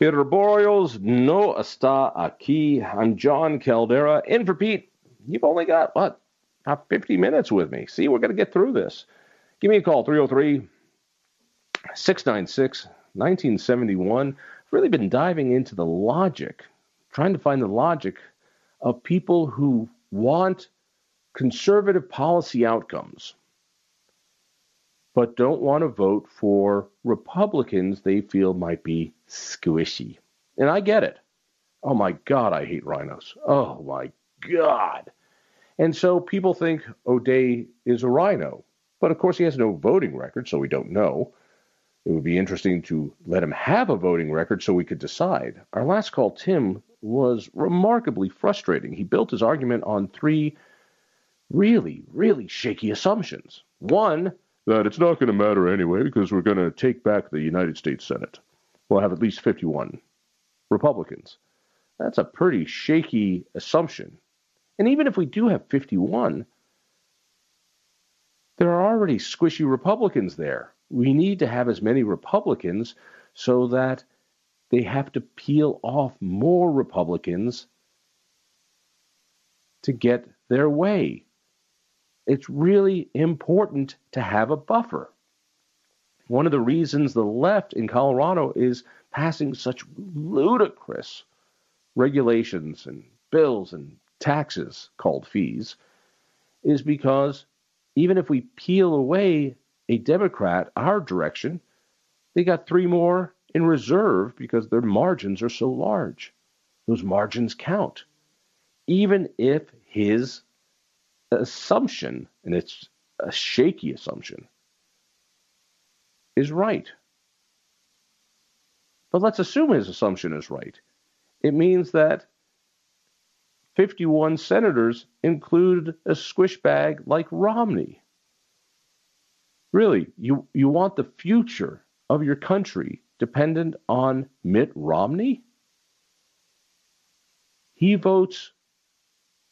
Boyles no está aquí. I'm John Caldara. In for Pete. You've only got, what, about 50 minutes with me. See, we're going to get through this. Give me a call, 303 696 1971. Really been diving into the logic, trying to find the logic of people who want conservative policy outcomes, but don't want to vote for Republicans they feel might be squishy. And I get it. Oh my God, I hate rhinos. Oh my God. And so people think O'Dea is a rhino. But of course, he has no voting record, so we don't know. It would be interesting to let him have a voting record so we could decide. Our last call, Tim, was remarkably frustrating. He built his argument on three really, really shaky assumptions. One, that it's not going to matter anyway because we're going to take back the United States Senate. We'll have at least 51 Republicans. That's a pretty shaky assumption. And even if we do have 51, there are already squishy Republicans there. We need to have as many Republicans so that they have to peel off more Republicans to get their way it's really important to have a buffer. One of the reasons the left in Colorado is passing such ludicrous regulations and bills and taxes called fees is because even if we peel away a Democrat our direction, they got three more in reserve because their margins are so large. Those margins count. Even if his assumption, and it's a shaky assumption, is right. But let's assume his assumption is right. It means that 51 senators include a squish bag like Romney. Really, you, you want the future of your country dependent on Mitt Romney? He votes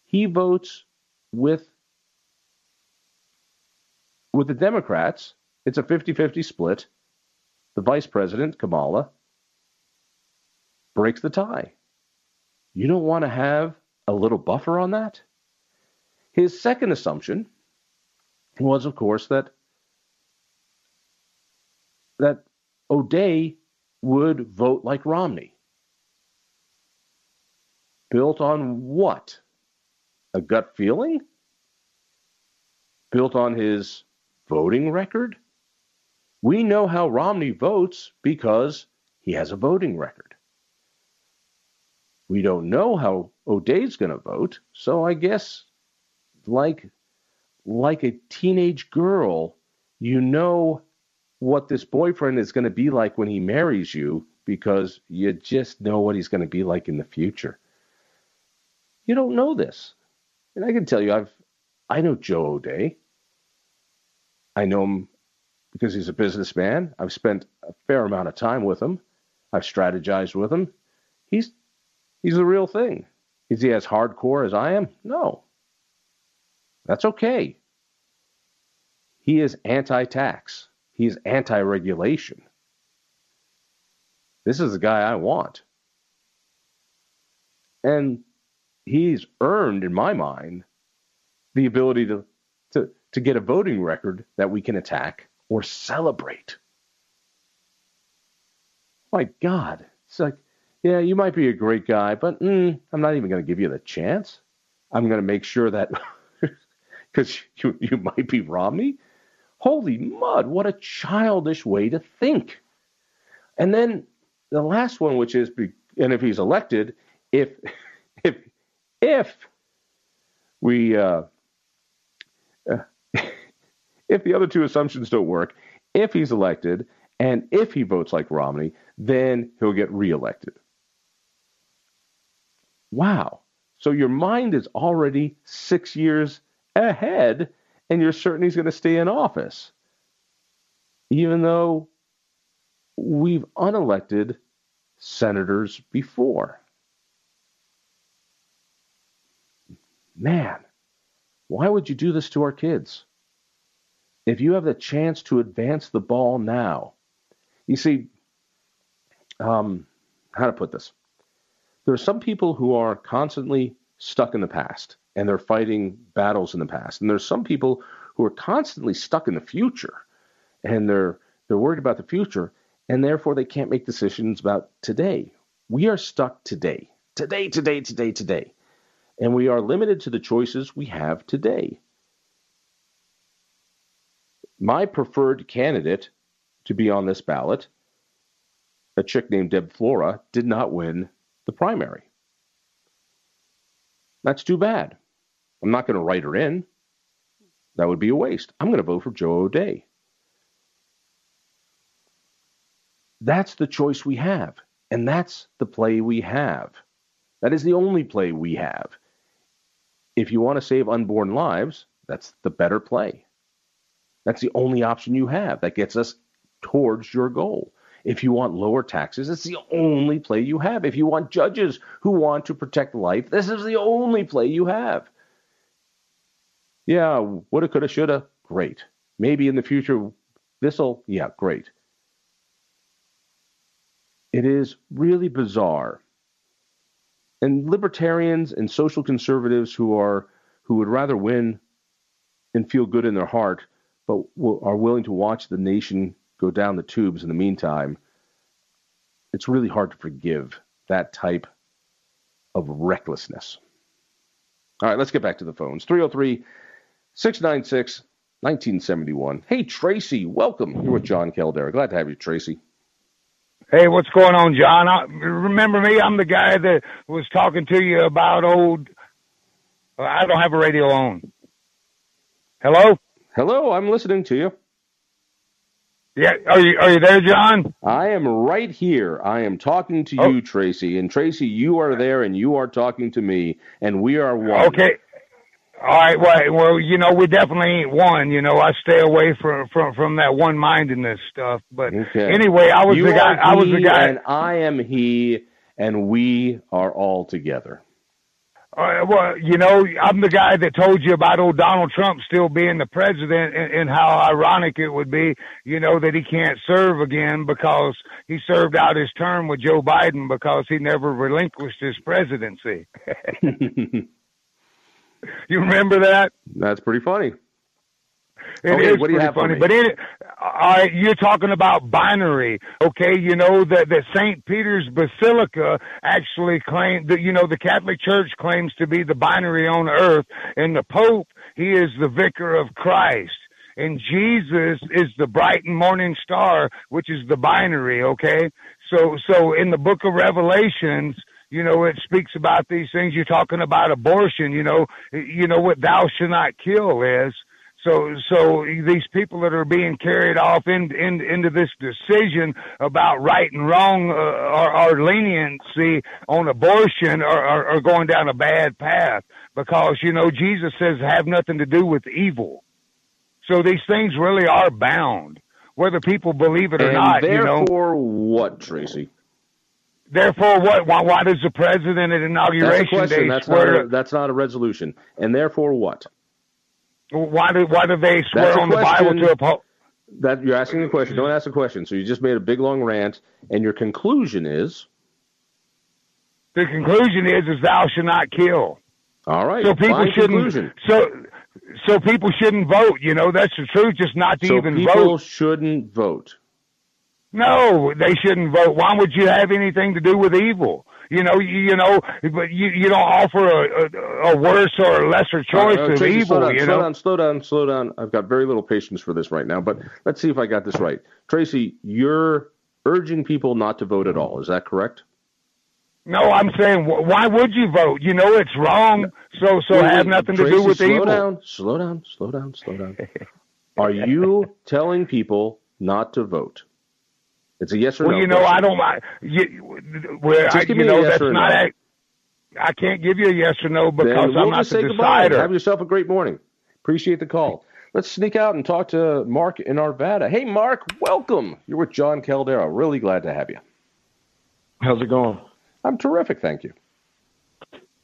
he votes with with the Democrats, it's a 50-50 split. The vice president, Kamala, breaks the tie. You don't want to have a little buffer on that? His second assumption was, of course, that that O'Dea would vote like Romney. Built on what? A gut feeling built on his voting record? We know how Romney votes because he has a voting record. We don't know how O'Dea's going to vote, so I guess like like a teenage girl, you know what this boyfriend is going to be like when he marries you because you just know what he's going to be like in the future. You don't know this. And I can tell you, I've I know Joe O'Dea. I know him because he's a businessman. I've spent a fair amount of time with him. I've strategized with him. He's he's the real thing. Is he as hardcore as I am? No. That's okay. He is anti-tax. He's anti-regulation. This is the guy I want. And he's earned, in my mind, the ability to, to, to get a voting record that we can attack or celebrate. My God. It's like, yeah, you might be a great guy, but mm, I'm not even going to give you the chance. I'm going to make sure that, because you, you might be Romney. Holy mud, what a childish way to think. And then the last one, which is, and if he's elected, if if we uh, if the other two assumptions don't work, if he's elected And if he votes like Romney, then he'll get reelected. Wow. So your mind is already six years ahead, and you're certain he's going to stay in office, even though we've unelected senators before. Man, why would you do this to our kids? If you have the chance to advance the ball now, you see, um, how to put this? There are some people who are constantly stuck in the past and they're fighting battles in the past. And there's some people who are constantly stuck in the future and they're they're worried about the future and therefore they can't make decisions about today. We are stuck today. Today, today, today, today. And we are limited to the choices we have today. My preferred candidate to be on this ballot, a chick named Deb Flora, did not win the primary. That's too bad. I'm not going to write her in. That would be a waste. I'm going to vote for Joe O'Dea. That's the choice we have. And that's the play we have. That is the only play we have. If you want to save unborn lives, that's the better play. That's the only option you have that gets us towards your goal. If you want lower taxes, it's the only play you have. If you want judges who want to protect life, this is the only play you have. Yeah, woulda, coulda, shoulda, great. Maybe in the future, this'll, yeah, great. It is really bizarre. And libertarians and social conservatives who are who would rather win and feel good in their heart, but are willing to watch the nation go down the tubes in the meantime, it's really hard to forgive that type of recklessness. All right, let's get back to the phones. 303 696 1971. Hey, Tracy, welcome. You're with John Caldara. Glad to have you, Tracy. Hey, what's going on, John? I, remember me? I'm the guy that was talking to you about old. I don't have a radio on. Hello. Hello, I'm listening to you. Yeah, are you are you there, John? I am right here. I am talking to oh. you, Tracy, and Tracy, you are there, and you are talking to me, and we are one. Okay. All right, well, well, you know, we definitely ain't one. You know, I stay away from from from that one mindedness stuff. But okay. anyway, I was you the guy. I was the guy, and I am he, and we are all together. Uh, well, you know, I'm the guy that told you about old Donald Trump still being the president and, and how ironic it would be, you know, that he can't serve again because he served out his term with Joe Biden because he never relinquished his presidency. you remember that? That's pretty funny. It okay, is pretty funny. But in it, uh, you're talking about binary, okay? You know that that Saint Peter's Basilica actually claimed that you know the Catholic Church claims to be the binary on earth, and the Pope he is the vicar of Christ and Jesus is the bright and morning star, which is the binary, okay? So, so in the book of Revelations, you know, it speaks about these things. You're talking about abortion, you know, you know what thou shalt not kill is. So, so these people that are being carried off in, in, into this decision about right and wrong, uh, or, or leniency on abortion are, are, are going down a bad path because, you know, Jesus says have nothing to do with evil. So these things really are bound, whether people believe it or and not. Therefore, you know? what, Tracy? Therefore, what? Why, why does the president at inauguration that's day that's swear? Not a, that's not a resolution. And therefore, what? Why do Why do they swear on the Bible to uphold? That you're asking a question. Don't ask a question. So you just made a big long rant, and your conclusion is. The conclusion is, is thou shalt not kill. All right. So people Fine shouldn't. Conclusion. So so people shouldn't vote. You know, that's the truth. Just not to so even people vote. shouldn't vote. No, they shouldn't vote. Why would you have anything to do with evil? You know, you, you know, but you you don't offer a, a, a worse or a lesser choice uh, uh, of evil. Slow down, you slow down, slow down, slow down. I've got very little patience for this right now, but let's see if I got this right. Tracy, you're urging people not to vote at all. Is that correct? No, I'm saying why would you vote? You know it's wrong. So so wait, have nothing Tracy, to do with evil. slow evil. Down, slow down, slow down, slow down. Are you telling people not to vote? It's a yes or well, no. you know, question. I don't like. You, well, Just I, give you me a know, yes that's or not. no. A, I can't give you a yes or no because then we'll I'm not just the say goodbye. decider. Have yourself a great morning. Appreciate the call. Let's sneak out and talk to Mark in Arvada. Hey, Mark, welcome. You're with John Caldara. Really glad to have you. How's it going? I'm terrific, thank you.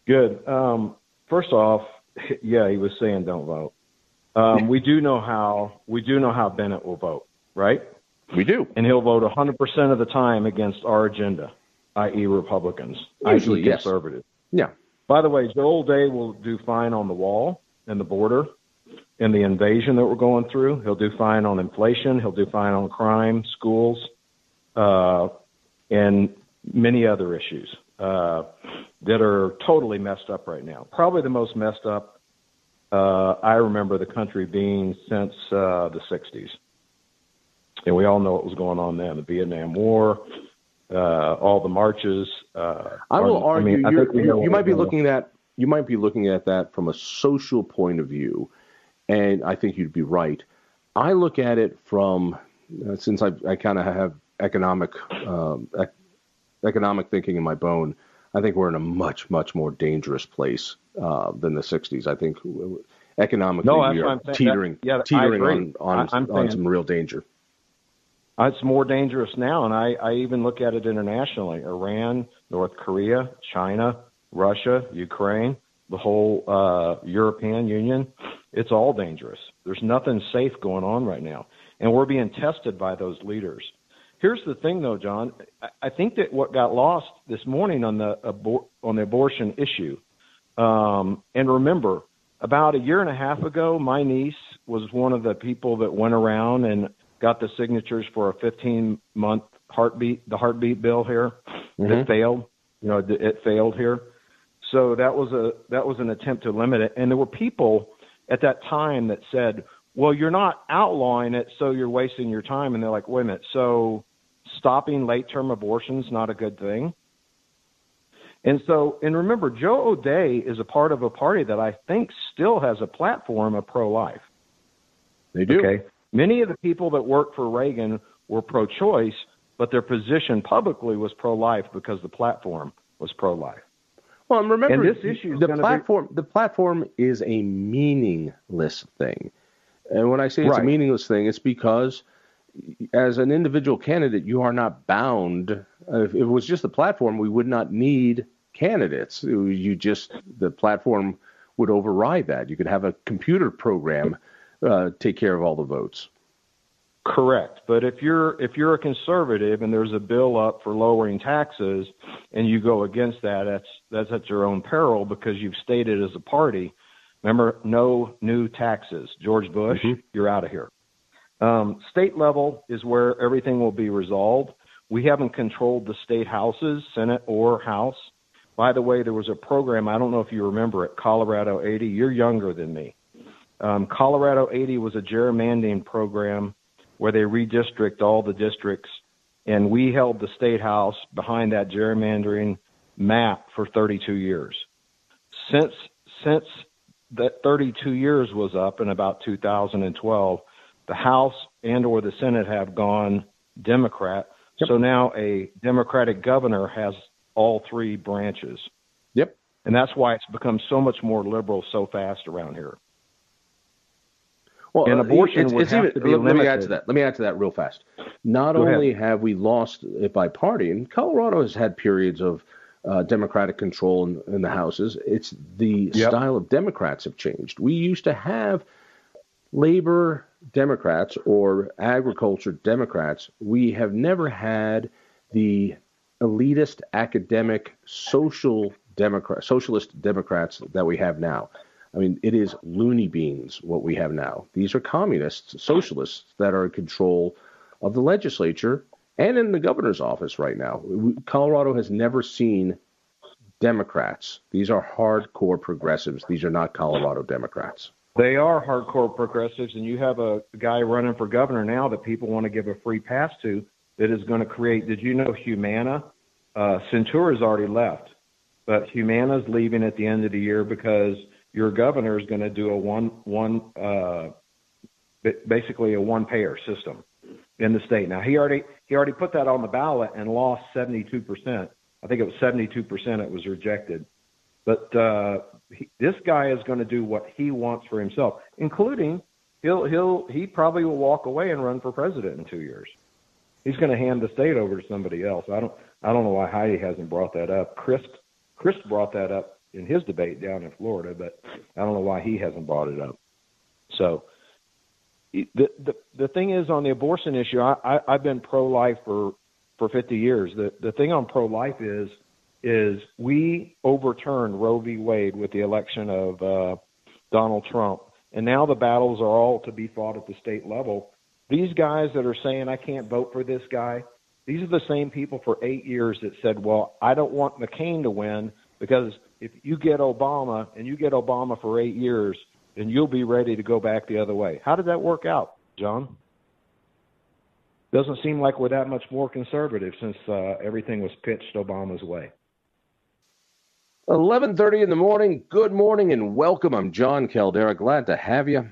Good. Um, first off, yeah, he was saying don't vote. Um, we do know how we do know how Bennet will vote, right? We do, and he'll vote 100% of the time against our agenda, i.e., Republicans, Usually, i.e., yes. conservatives. Yeah. By the way, Joe O'Dea will do fine on the wall and the border and the invasion that we're going through. He'll do fine on inflation. He'll do fine on crime, schools, uh, and many other issues uh, that are totally messed up right now. Probably the most messed up uh, I remember the country being since uh, the 60s. And we all know what was going on then the Vietnam War, uh, all the marches. Uh, I will on- argue mean, I you're, think you you might be looking at you might be looking at that from a social point of view, and I think you'd be right. I look at it from uh, since I, I kind of have economic um, ec- economic thinking in my bone. I think we're in a much much more dangerous place uh, than the '60s. I think economically No, we are I'm. That- teetering yeah, teetering on on, on some real danger. Uh, It's more dangerous now, and I, I even look at it internationally. Iran, North Korea, China, Russia, Ukraine, the whole uh, European Union. It's all dangerous. There's nothing safe going on right now, and we're being tested by those leaders. Here's the thing, though, John. I, think that what got lost this morning on the abor- on the abortion issue, um, and remember, about a year and a half ago, my niece was one of the people that went around and got the signatures for a 15 month heartbeat, the heartbeat bill here that mm-hmm. failed. You know, it failed here. So that was a that was an attempt to limit it, and there were people at that time that said, "Well, you're not outlawing it, so you're wasting your time." And they're like, "Wait a minute, so stopping late term abortions not a good thing?" And so, and remember, Joe O'Dea is a part of a party that I think still has a platform of pro life. They do. Okay. Many of the people that worked for Reagan were pro choice, but their position publicly was pro life because the platform was pro life. Well, and remember, And this issue the gonna be- platform. The platform is a meaningless thing, and when I say it's a meaningless thing, it's because as an individual candidate, you are not bound. If it was just the platform, we would not need candidates. You just the platform would override that. You could have a computer program uh, take care of all the votes. Correct. But if you're if you're a conservative and there's a bill up for lowering taxes and you go against that, that's that's at your own peril because you've stated as a party, remember, no new taxes. George Bush, you're out of here. Um, state level is where everything will be resolved. We haven't controlled the state houses, Senate or House. By the way, there was a program, I don't know if you remember it, Colorado 80. You're younger than me. Um, Colorado 80 was a gerrymandering program where they redistrict all the districts, and we held the state house behind that gerrymandering map for 32 years. Since since that 32 years was up in about 2012, the House and or the Senate have gone Democrat. So now a Democratic governor has all three branches. Yep. And that's why it's become so much more liberal so fast around here. Well, And uh, abortion it's, would it's have even, to be let, let me add to that. Let me add to that real fast. Not Go ahead. only have we lost it by party, and Colorado has had periods of uh, Democratic control in, in the houses. It's the Yep. style of Democrats have changed. We used to have labor Democrats or agriculture Democrats. We have never had the elitist academic social Democrat socialist Democrats that we have now. I mean, it is loony beans what we have now. These are communists, socialists that are in control of the legislature and in the governor's office right now. Colorado has never seen Democrats. These are hardcore progressives. These are not Colorado Democrats. They are hardcore progressives, and you have a guy running for governor now that people want to give a free pass to that is going to create. Did you know Humana? Uh, Centura's already left, but Humana's leaving at the end of the year because your governor is going to do a one one uh, ba- basically a one payer system. in the state. Now he already he already put that on the ballot and lost 72 percent. I think it was 72 percent. It was rejected. But uh, he, this guy is going to do what he wants for himself, including he'll he'll he probably will walk away and run for president in two years. He's going to hand the state over to somebody else. I don't I don't know why Heidi hasn't brought that up. Chris Chris brought that up in his debate down in Florida, but I don't know why he hasn't brought it up. So the the the thing is on the abortion issue, I, I I've been pro life for for 50 years. The the thing on pro life is is we overturned Roe v. Wade with the election of uh, Donald Trump, and now the battles are all to be fought at the state level. These guys that are saying I can't vote for this guy, these are the same people for eight years that said, well, I don't want McCain to win because if you get Obama and you get Obama for eight years, then you'll be ready to go back the other way. How did that work out, John? Doesn't seem like we're that much more conservative since uh, everything was pitched Obama's way. 11:30 in the morning. Good morning and welcome. I'm John Caldara. Glad to have you.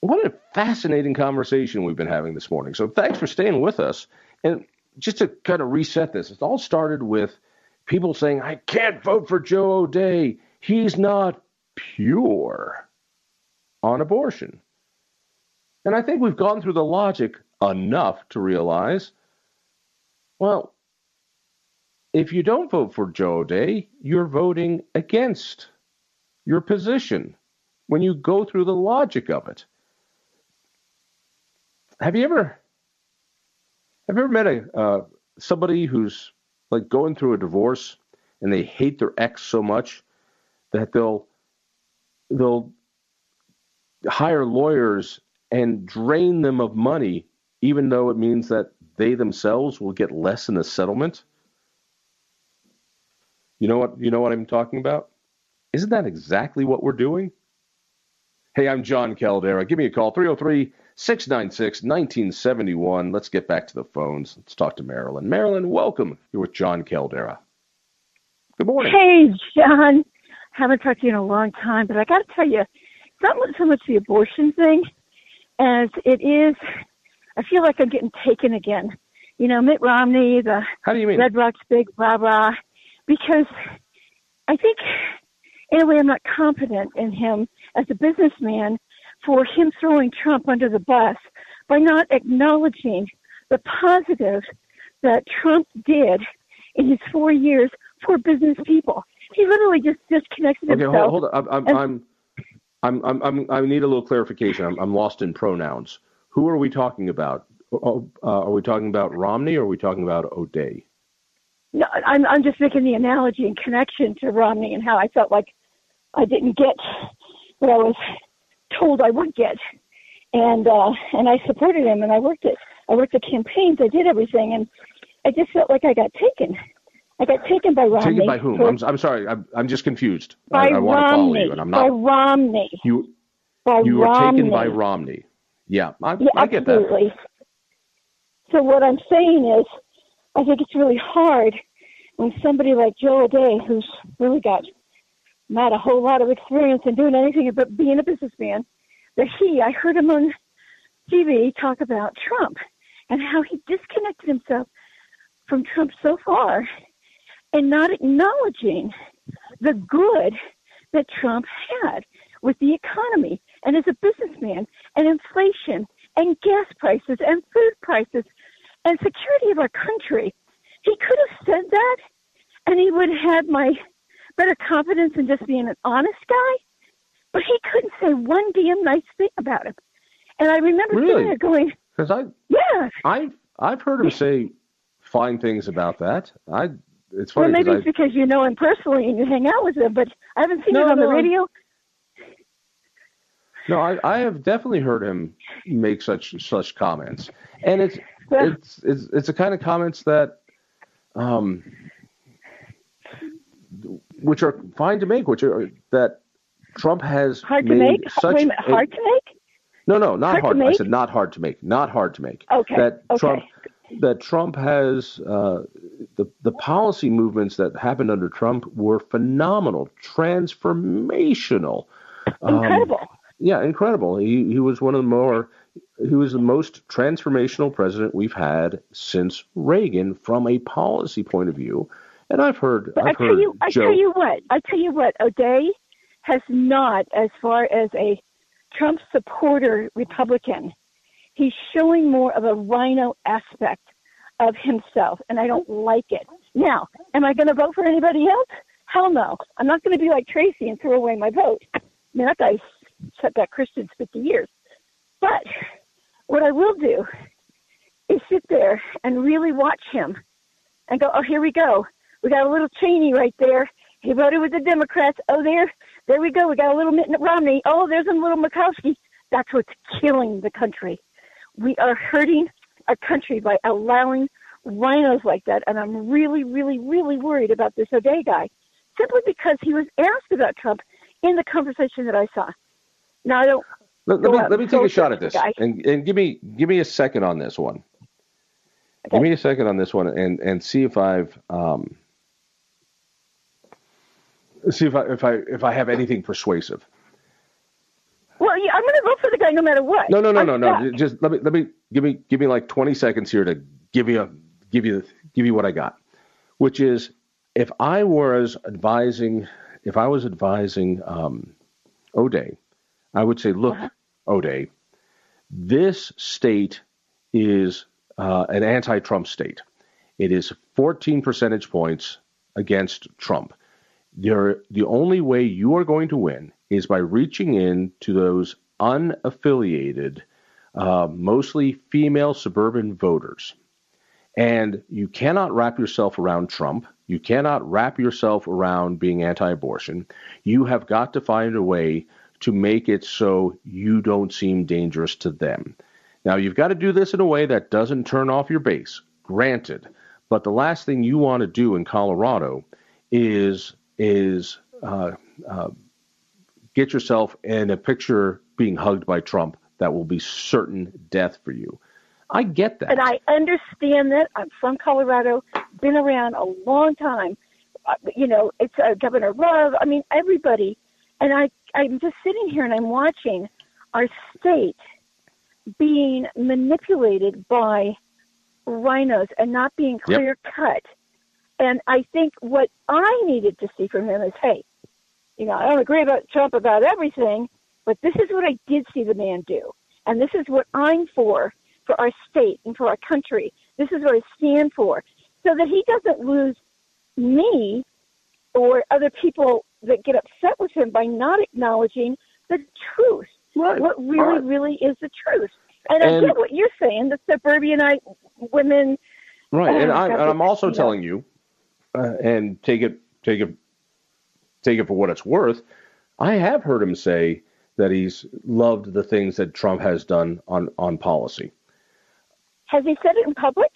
What a fascinating conversation we've been having this morning. So thanks for staying with us. And just to kind of reset this, it all started with people saying, "I can't vote for Joe O'Dea. He's not pure on abortion." And I think we've gone through the logic enough to realize, well, if you don't vote for Joe O'Dea, you're voting against your position when you go through the logic of it. Have you ever have you ever met a uh, somebody who's like going through a divorce and they hate their ex so much that they'll they'll hire lawyers and drain them of money even though it means that they themselves will get less in the settlement? You know what you know what I'm talking about? Isn't that exactly what we're doing? Hey, I'm John Caldara Give me a call 303 696 1971. Let's get back to the phones. Let's talk to Marilyn. Marilyn, welcome. You're with John Caldara. Good morning. Hey, John. Haven't talked to you in a long time, but I got to tell you, it's not so much the abortion thing as it is. I feel like I'm getting taken again. You know, Mitt Romney, the How do you mean? Red Rocks big blah blah, because I think, in a way, I'm not confident in him as a businessman for him throwing Trump under the bus by not acknowledging the positive that Trump did in his four years for business people. He literally just disconnected okay, himself. hold, hold on. I'm, I'm, I'm, I'm, I'm, i need a little clarification. I'm, I'm lost in pronouns. Who are we talking about? Uh, are we talking about Romney or are we talking about O'Dea? no, I'm I'm just making the analogy and connection to Romney and how I felt like I didn't get what I was told I would get, and uh, and I supported him and I worked it. I worked the campaigns. I did everything, and I just felt like I got taken. I got taken by Romney. Taken by whom? For, I'm, I'm sorry. I'm, I'm just confused. By I, I want Romney. to follow you, and I'm not. By Romney. You by you were Romney. taken by Romney. Yeah, I, yeah, I get absolutely. that. So what I'm saying is, I think it's really hard when somebody like Joe O'Dea, who's really got not a whole lot of experience in doing anything but being a businessman, that he, I heard him on TV talk about Trump and how he disconnected himself from Trump so far and not acknowledging the good that Trump had with the economy and as a businessman and inflation and gas prices and food prices and security of our country. He could have said that and he would have had my better confidence in just being an honest guy, but he couldn't say one damn nice thing about him. And I remember Really? sitting there going, Because I yeah, I've I've heard him say fine things about that. I it's funny. well, maybe it's because you know him personally and you hang out with him, but I haven't seen No, it on the no, I'm- radio. No, I, I have definitely heard him make such such comments, and it's Yeah. it's it's it's the kind of comments that, um, which are fine to make, which are that Trump has Hard to make? such Wait a hard to make? no no not hard to hard. I said not hard to make, not hard to make. Okay, That okay. Trump that Trump has uh, the the policy movements that happened under Trump were phenomenal, transformational. Um, Incredible. yeah, incredible. He he was one of the more he was the most transformational president we've had since Reagan from a policy point of view. And I've heard. I've I heard tell you, I tell you what. I tell you what. O'Dea has not, as far as a Trump supporter Republican, he's showing more of a rhino aspect of himself, and I don't like it. Now, am I going to vote for anybody else? Hell no. I'm not going to be like Tracy and throw away my vote. I mean, that guy set back Christians 50 years. But what I will do is sit there and really watch him and go, oh, here we go. We got a little Cheney right there. He voted with the Democrats. Oh, there, there we go. We got a little Mitt Romney. Oh, there's a little Murkowski. That's what's killing the country. We are hurting our country by allowing rhinos like that. And I'm really, really, really worried about this O'Dea guy simply because he was asked about Trump in the conversation that I saw. Now, I don't. Let, let me, let me take a shot at this and, and give me give me a second on this one. Okay. Give me a second on this one and, and see if I've um, see if I if I if I have anything persuasive. Well, yeah, I'm going to vote for the guy no matter what. No, no, no, I'm no, no. Just let me let me give me give me like 20 seconds here to give you a give you give you what I got, which is if I was advising if I was advising um, O'Dea, I would say, look, uh-huh. O'Dea, this state is uh, an anti-Trump state. It is 14 percentage points against Trump. The only way you are going to win is by reaching in to those unaffiliated, uh, mostly female suburban voters. And you cannot wrap yourself around Trump. You cannot wrap yourself around being anti abortion. You have got to find a way to make it so you don't seem dangerous to them. Now, you've got to do this in a way that doesn't turn off your base, granted. But the last thing you want to do in Colorado is is uh, uh, get yourself in a picture being hugged by Trump that will be certain death for you. I get that. And I understand that. I'm from Colorado, been around a long time. Uh, you know, it's uh, Governor Love. I mean, everybody. And I, I'm just sitting here and I'm watching our state being manipulated by rhinos and not being clear yep. cut. And I think what I needed to see from him is, hey, you know, I don't agree about Trump about everything, but this is what I did see the man do. And this is what I'm for for our state and for our country. This is what I stand for. So that he doesn't lose me or other people that get upset with him by not acknowledging the truth. Right. What really, right. really is the truth. And, and I get what you're saying, the suburbanite women. Right. and, oh, I, and I'm also telling you, uh, and take it, take it, take it for what it's worth. I have heard him say that he's loved the things that Trump has done on, on policy. Has he said it in public?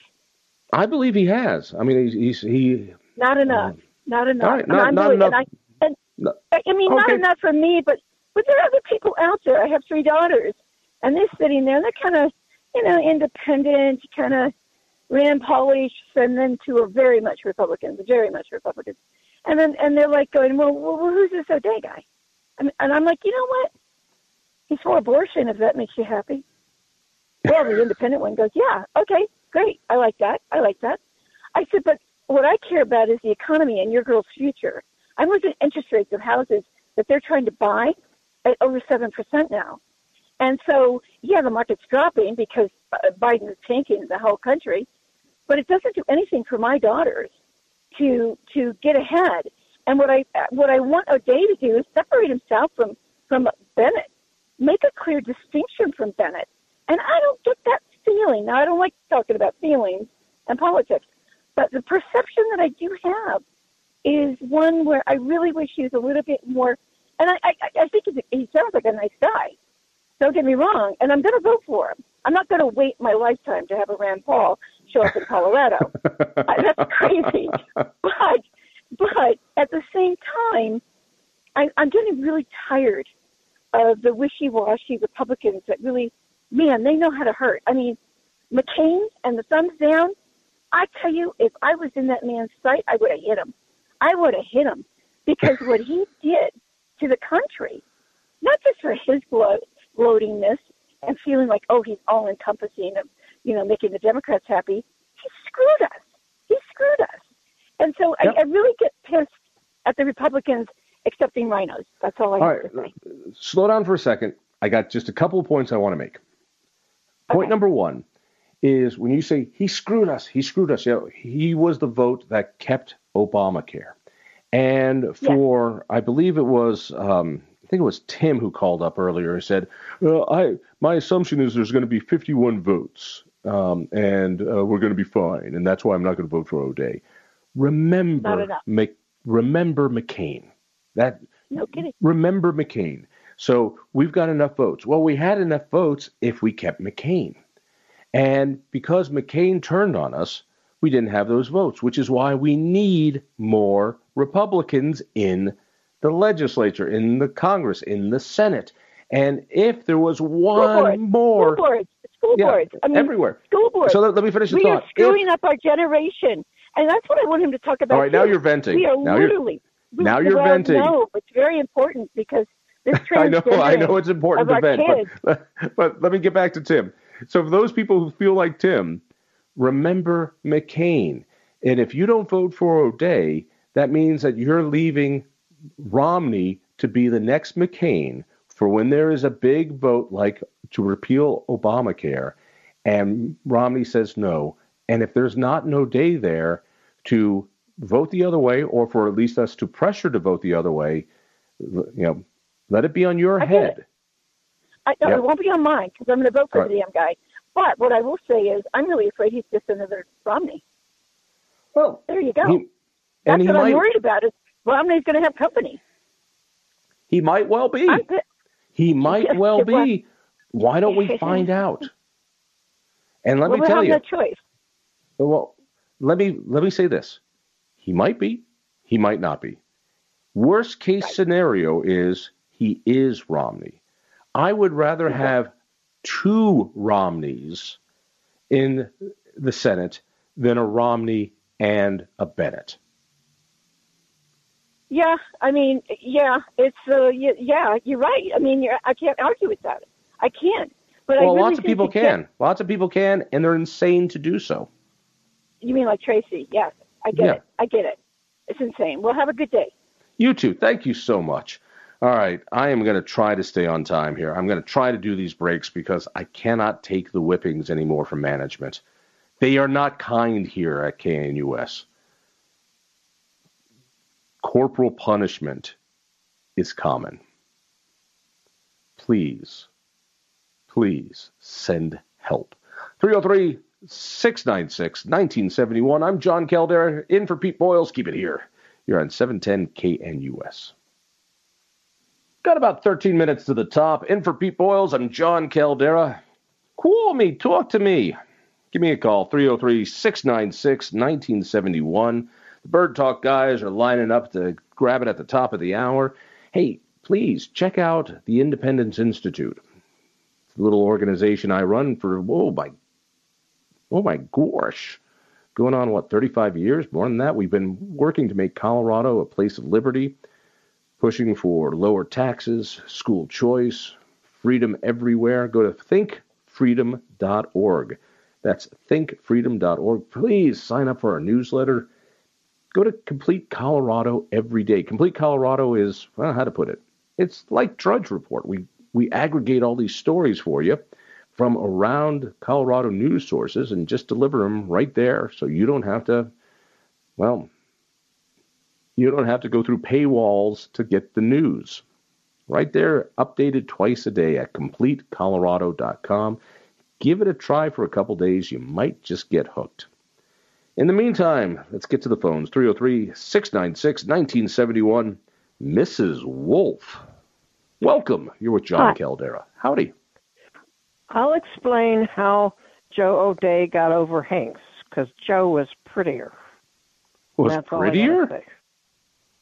I believe he has. I mean, he's, he's he. Not enough. Um, not enough. Right, not, not enough. And I, and, no. I mean, okay. not enough for me, but but there are other people out there. I have three daughters, and they're sitting there. And they're kind of, you know, independent, kind of Rand Polish, and then two are very much Republicans, very much Republicans, and then and they're like going, well, well who's this O'Dea guy? And, and I'm like, you know what? He's for abortion. If that makes you happy. Well, the independent one goes, yeah, okay, great. I like that. I like that. I said, but what I care about is the economy and your girl's future. I'm looking at interest rates of houses that they're trying to buy at over 7% now. And so, yeah, the market's dropping because uh, Biden is tanking the whole country, but it doesn't do anything for my daughters to to get ahead. And what I what I want O'Dea to do is separate himself from from Bennet, make a clear distinction from Bennet. and I don't get that feeling. Now, I don't like talking about feelings and politics, but the perception that I do have is one where I really wish he was a little bit more. And I, I, I think he sounds like a nice guy. Don't get me wrong, and I'm going to vote for him. I'm not going to wait my lifetime to have a Rand Paul show up in Colorado. That's crazy. But, but at the same time, I, I'm getting really tired of the wishy-washy Republicans that really man, they know how to hurt. I mean, McCain and the thumbs down. I tell you, if I was in that man's sight, I would have hit him. I would have hit him because what he did to the country, not just for his blood, bloatingness and feeling like, oh, he's all encompassing of, you know, making the Democrats happy. He screwed us. He screwed us. And so yep. I, I really get pissed at the Republicans accepting rhinos. That's all I all have right. to say. Slow down for a second. I got just a couple of points I want to make. Point okay. number one is when you say he screwed us, he screwed us. You know, he was the vote that kept Obamacare. And for, I believe it was, um, I think it was Tim who called up earlier and said, well, I my assumption is there's going to be 51 votes, um, and uh, we're going to be fine, and that's why I'm not going to vote for O'Dea. Remember, Mc, remember McCain. That no kidding. Remember McCain. So we've got enough votes. Well, we had enough votes if we kept McCain. And because McCain turned on us, we didn't have those votes, which is why we need more Republicans in the legislature, in the Congress, in the Senate. And if there was one more. School yeah, boards. I mean, everywhere. School boards. So let, let me finish the we thought. are screwing if, up our generation. And that's what I want him to talk about. All right, too. now you're venting. We are now literally. You're, now you're well, venting. No, it's very important because this I know, I know it's important to vent, but, but let me get back to Tim. So for those people who feel like Tim, remember McCain. And if you don't vote for O'Dea, that means that you're leaving Romney to be the next McCain for when there is a big vote like to repeal Obamacare and Romney says no. And if there's not no day there to vote the other way or for at least us to pressure to vote the other way, you know, let it be on your I head. I, no, yep. it won't be on mine because I'm going to vote for right. the damn guy. But what I will say is, I'm really afraid he's just another Romney. Well, there you go. He, That's what might, I'm worried about. Is Romney's going to have company. He might well be. He might well be. Why don't we find out? And let well, me tell you. No choice. Well, let me let me say this. He might be. He might not be. Worst case right. scenario is he is Romney. I would rather have two Romneys in the Senate than a Romney and a Bennet. Yeah, I mean, yeah, it's uh, yeah, you're right. I mean, I can't argue with that. I can't. But well, really lots of people can. Lots of people can, and they're insane to do so. You mean like Tracy? Yes, I get yeah. it. I get it. It's insane. Well, have a good day. You too. Thank you so much. All right, I am going to try to stay on time here. I'm going to try to do these breaks because I cannot take the whippings anymore from management. They are not kind here at KNUS. Corporal punishment is common. Please, please send help. 303 696 1971. I'm John Caldara, in for Pete Boyles. Keep it here. You're on 710 KNUS. Got about 13 minutes to the top. In for Pete Boyles, I'm John Caldara. Call me, talk to me. Give me a call, 303 696 1971. The Bird Talk guys are lining up to grab it at the top of the hour. Hey, please check out the Independence Institute. It's a little organization I run for, oh my, oh my gosh, going on, what, 35 years? More than that. We've been working to make Colorado a place of liberty pushing for lower taxes, school choice, freedom everywhere. Go to thinkfreedom.org. That's thinkfreedom.org. Please sign up for our newsletter. Go to Complete Colorado every day. Complete Colorado is, well, how to put it? It's like Drudge Report. We we aggregate all these stories for you from around Colorado news sources and just deliver them right there so you don't have to, well, you don't have to go through paywalls to get the news. Right there, updated twice a day at completecolorado.com. Give it a try for a couple days. You might just get hooked. In the meantime, let's get to the phones 303 696 1971. Mrs. Wolf. Welcome. You're with John Hi. Caldara. Howdy. I'll explain how Joe O'Dea got over Hanks because Joe was prettier. Was That's prettier?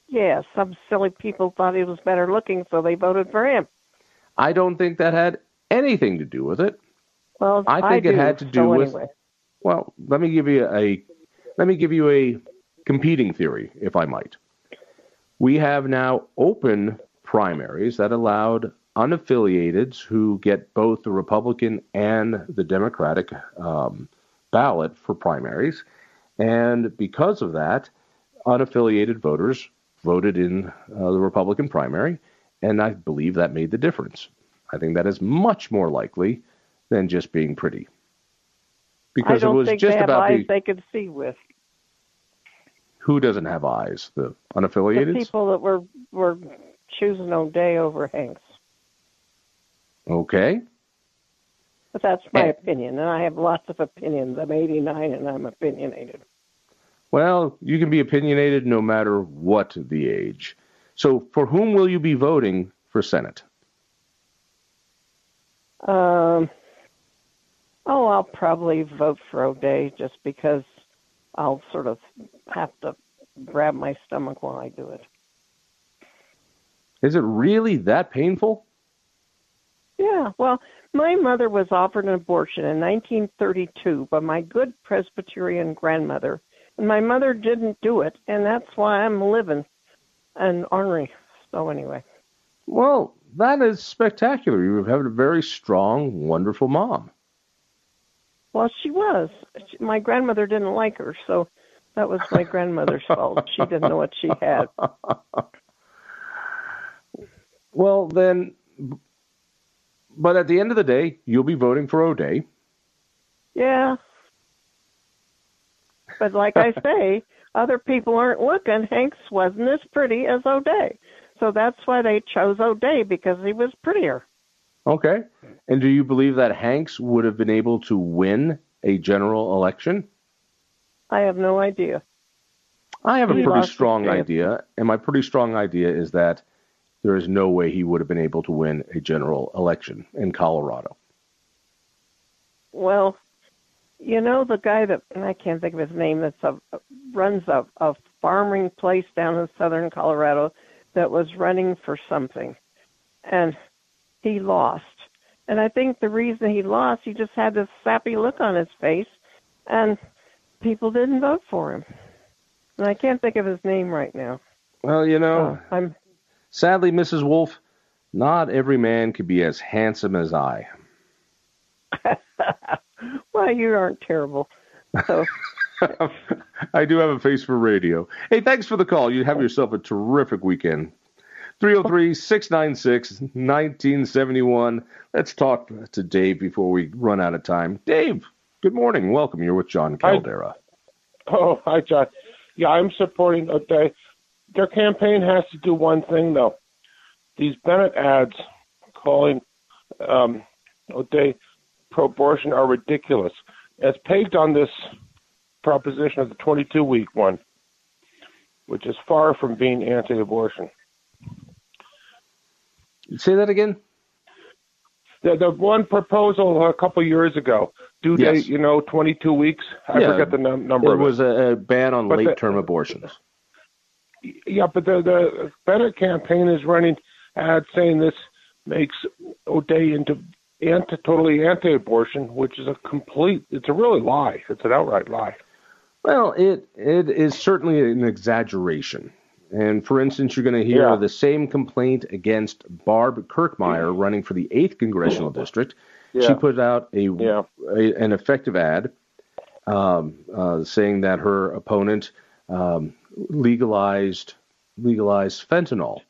Yeah, some silly people thought he was better looking, so they voted for him. I don't think that had anything to do with it. Well, I think I it do, had to do so with. Anyway. Well, let me give you a let me give you a competing theory, if I might. We have now open primaries that allowed unaffiliateds who get both the Republican and the Democratic um, ballot for primaries. And because of that, unaffiliated voters voted in uh, the Republican primary. And I believe that made the difference. I think that is much more likely than just being pretty. Because it was just about eyes the, they could see with. Who doesn't have eyes? The unaffiliated? People that were were choosing O'Dea over Hanks. Okay. But that's my and, opinion, and I have lots of opinions. I'm 89 and I'm opinionated. Well, you can be opinionated no matter what the age. So, for whom will you be voting for Senate? Um, oh, I'll probably vote for O'Dea just because I'll sort of have to grab my stomach while I do it. Is it really that painful? Yeah, well, my mother was offered an abortion in 1932 by my good Presbyterian grandmother, and my mother didn't do it, and that's why I'm living and ornery. So anyway. Well, that is spectacular. You have a very strong, wonderful mom. Well, she was. My grandmother didn't like her, so that was my grandmother's fault. She didn't know what she had. Well, then, but at the end of the day, you'll be voting for O'Dea. Yeah. But like I say, other people aren't looking. Hanks wasn't as pretty as O'Dea. So that's why they chose O'Dea because he was prettier. Okay. And do you believe that Hanks would have been able to win a general election? I have no idea. I have he a pretty strong idea, and my pretty strong idea is that there is no way he would have been able to win a general election in Colorado. Well, you know the guy that I can't think of his name that's a runs a, a farming place down in southern Colorado that was running for something, and he lost. And I think the reason he lost, he just had this sappy look on his face, and people didn't vote for him. And I can't think of his name right now. Well, you know, uh, I'm. Sadly, Mrs. Wolf, not every man could be as handsome as I. well, you aren't terrible. So. I do have a face for radio. Hey, thanks for the call. You have yourself a terrific weekend. 303 696 1971. Let's talk to Dave before we run out of time. Dave, good morning. Welcome. You're with John Caldara. Hi. Oh, hi, John. Yeah, I'm supporting okay. Their campaign has to do one thing, though. These Bennet ads calling um, O'Dea pro-abortion are ridiculous. It's pegged on this proposition of the 22-week one, which is far from being anti-abortion. Say that again. The, the one proposal a couple years ago, due yes. date, you know, 22 weeks. I yeah, forget the num- number. It was a, a, ban on late-term abortions. Yeah, but the the Bennet campaign is running ads saying this makes O'Dea into anti totally anti-abortion, which is a complete. It's a really lie. It's an outright lie. Well, it it is certainly an exaggeration. And for instance, you're going to hear yeah. the same complaint against Barb Kirkmeyer running for the 8th congressional district. Yeah. She put out a, yeah. a, an effective ad um, uh, saying that her opponent um, legalized legalized fentanyl,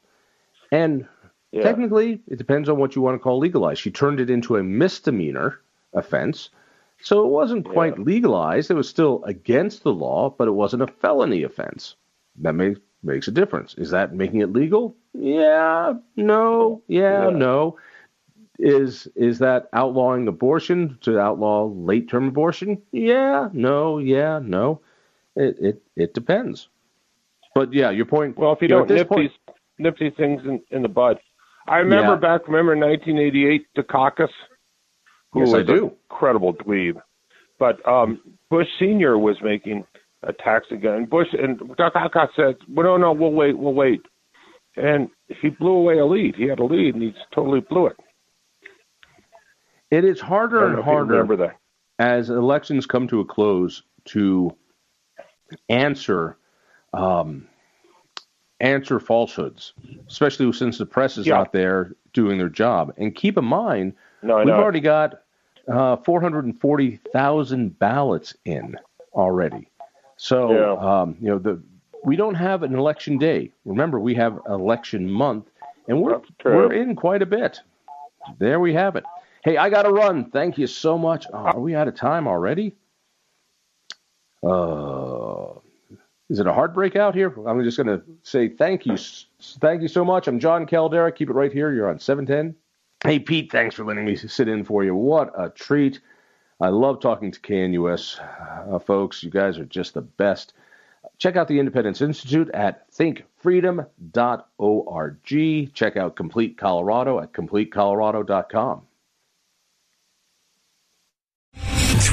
and technically it depends on what you want to call legalized. She turned it into a misdemeanor offense, so it wasn't quite legalized. It was still against the law, but it wasn't a felony offense. That makes makes a difference. Is that making it legal? Yeah, no, yeah, yeah. no. Is is that outlawing abortion to outlaw late term abortion? Yeah, no, yeah, no. It it it depends. But yeah, your point. Well, if you, don't nip point, these nip these things in, in the bud, I remember yeah. back. Remember 1988 Dukakis, who yes, was I do. incredible dweeb, but um, Bush Senior was making attacks again. Bush and Dukakis said, "Well, no, no, we'll wait, we'll wait," and he blew away a lead. He had a lead, and he totally blew it. It is harder and harder as elections come to a close to answer um, answer falsehoods, especially since the press is yeah. out there doing their job. And keep in mind, no, we've already got uh, 440,000 ballots in already. So, yeah. um, you know, the we don't have an election day. Remember, we have election month, and we're we're in quite a bit. There we have it. Hey, I got to run. Thank you so much. Oh, are we out of time already? Uh, is it a heartbreak out here? I'm just going to say thank you. Thank you so much. I'm John Caldara. Keep it right here. You're on 710. Hey, Pete, thanks for letting me sit in for you. What a treat. I love talking to KNUS uh, folks. You guys are just the best. Check out the Independence Institute at thinkfreedom.org. Check out Complete Colorado at completecolorado.com.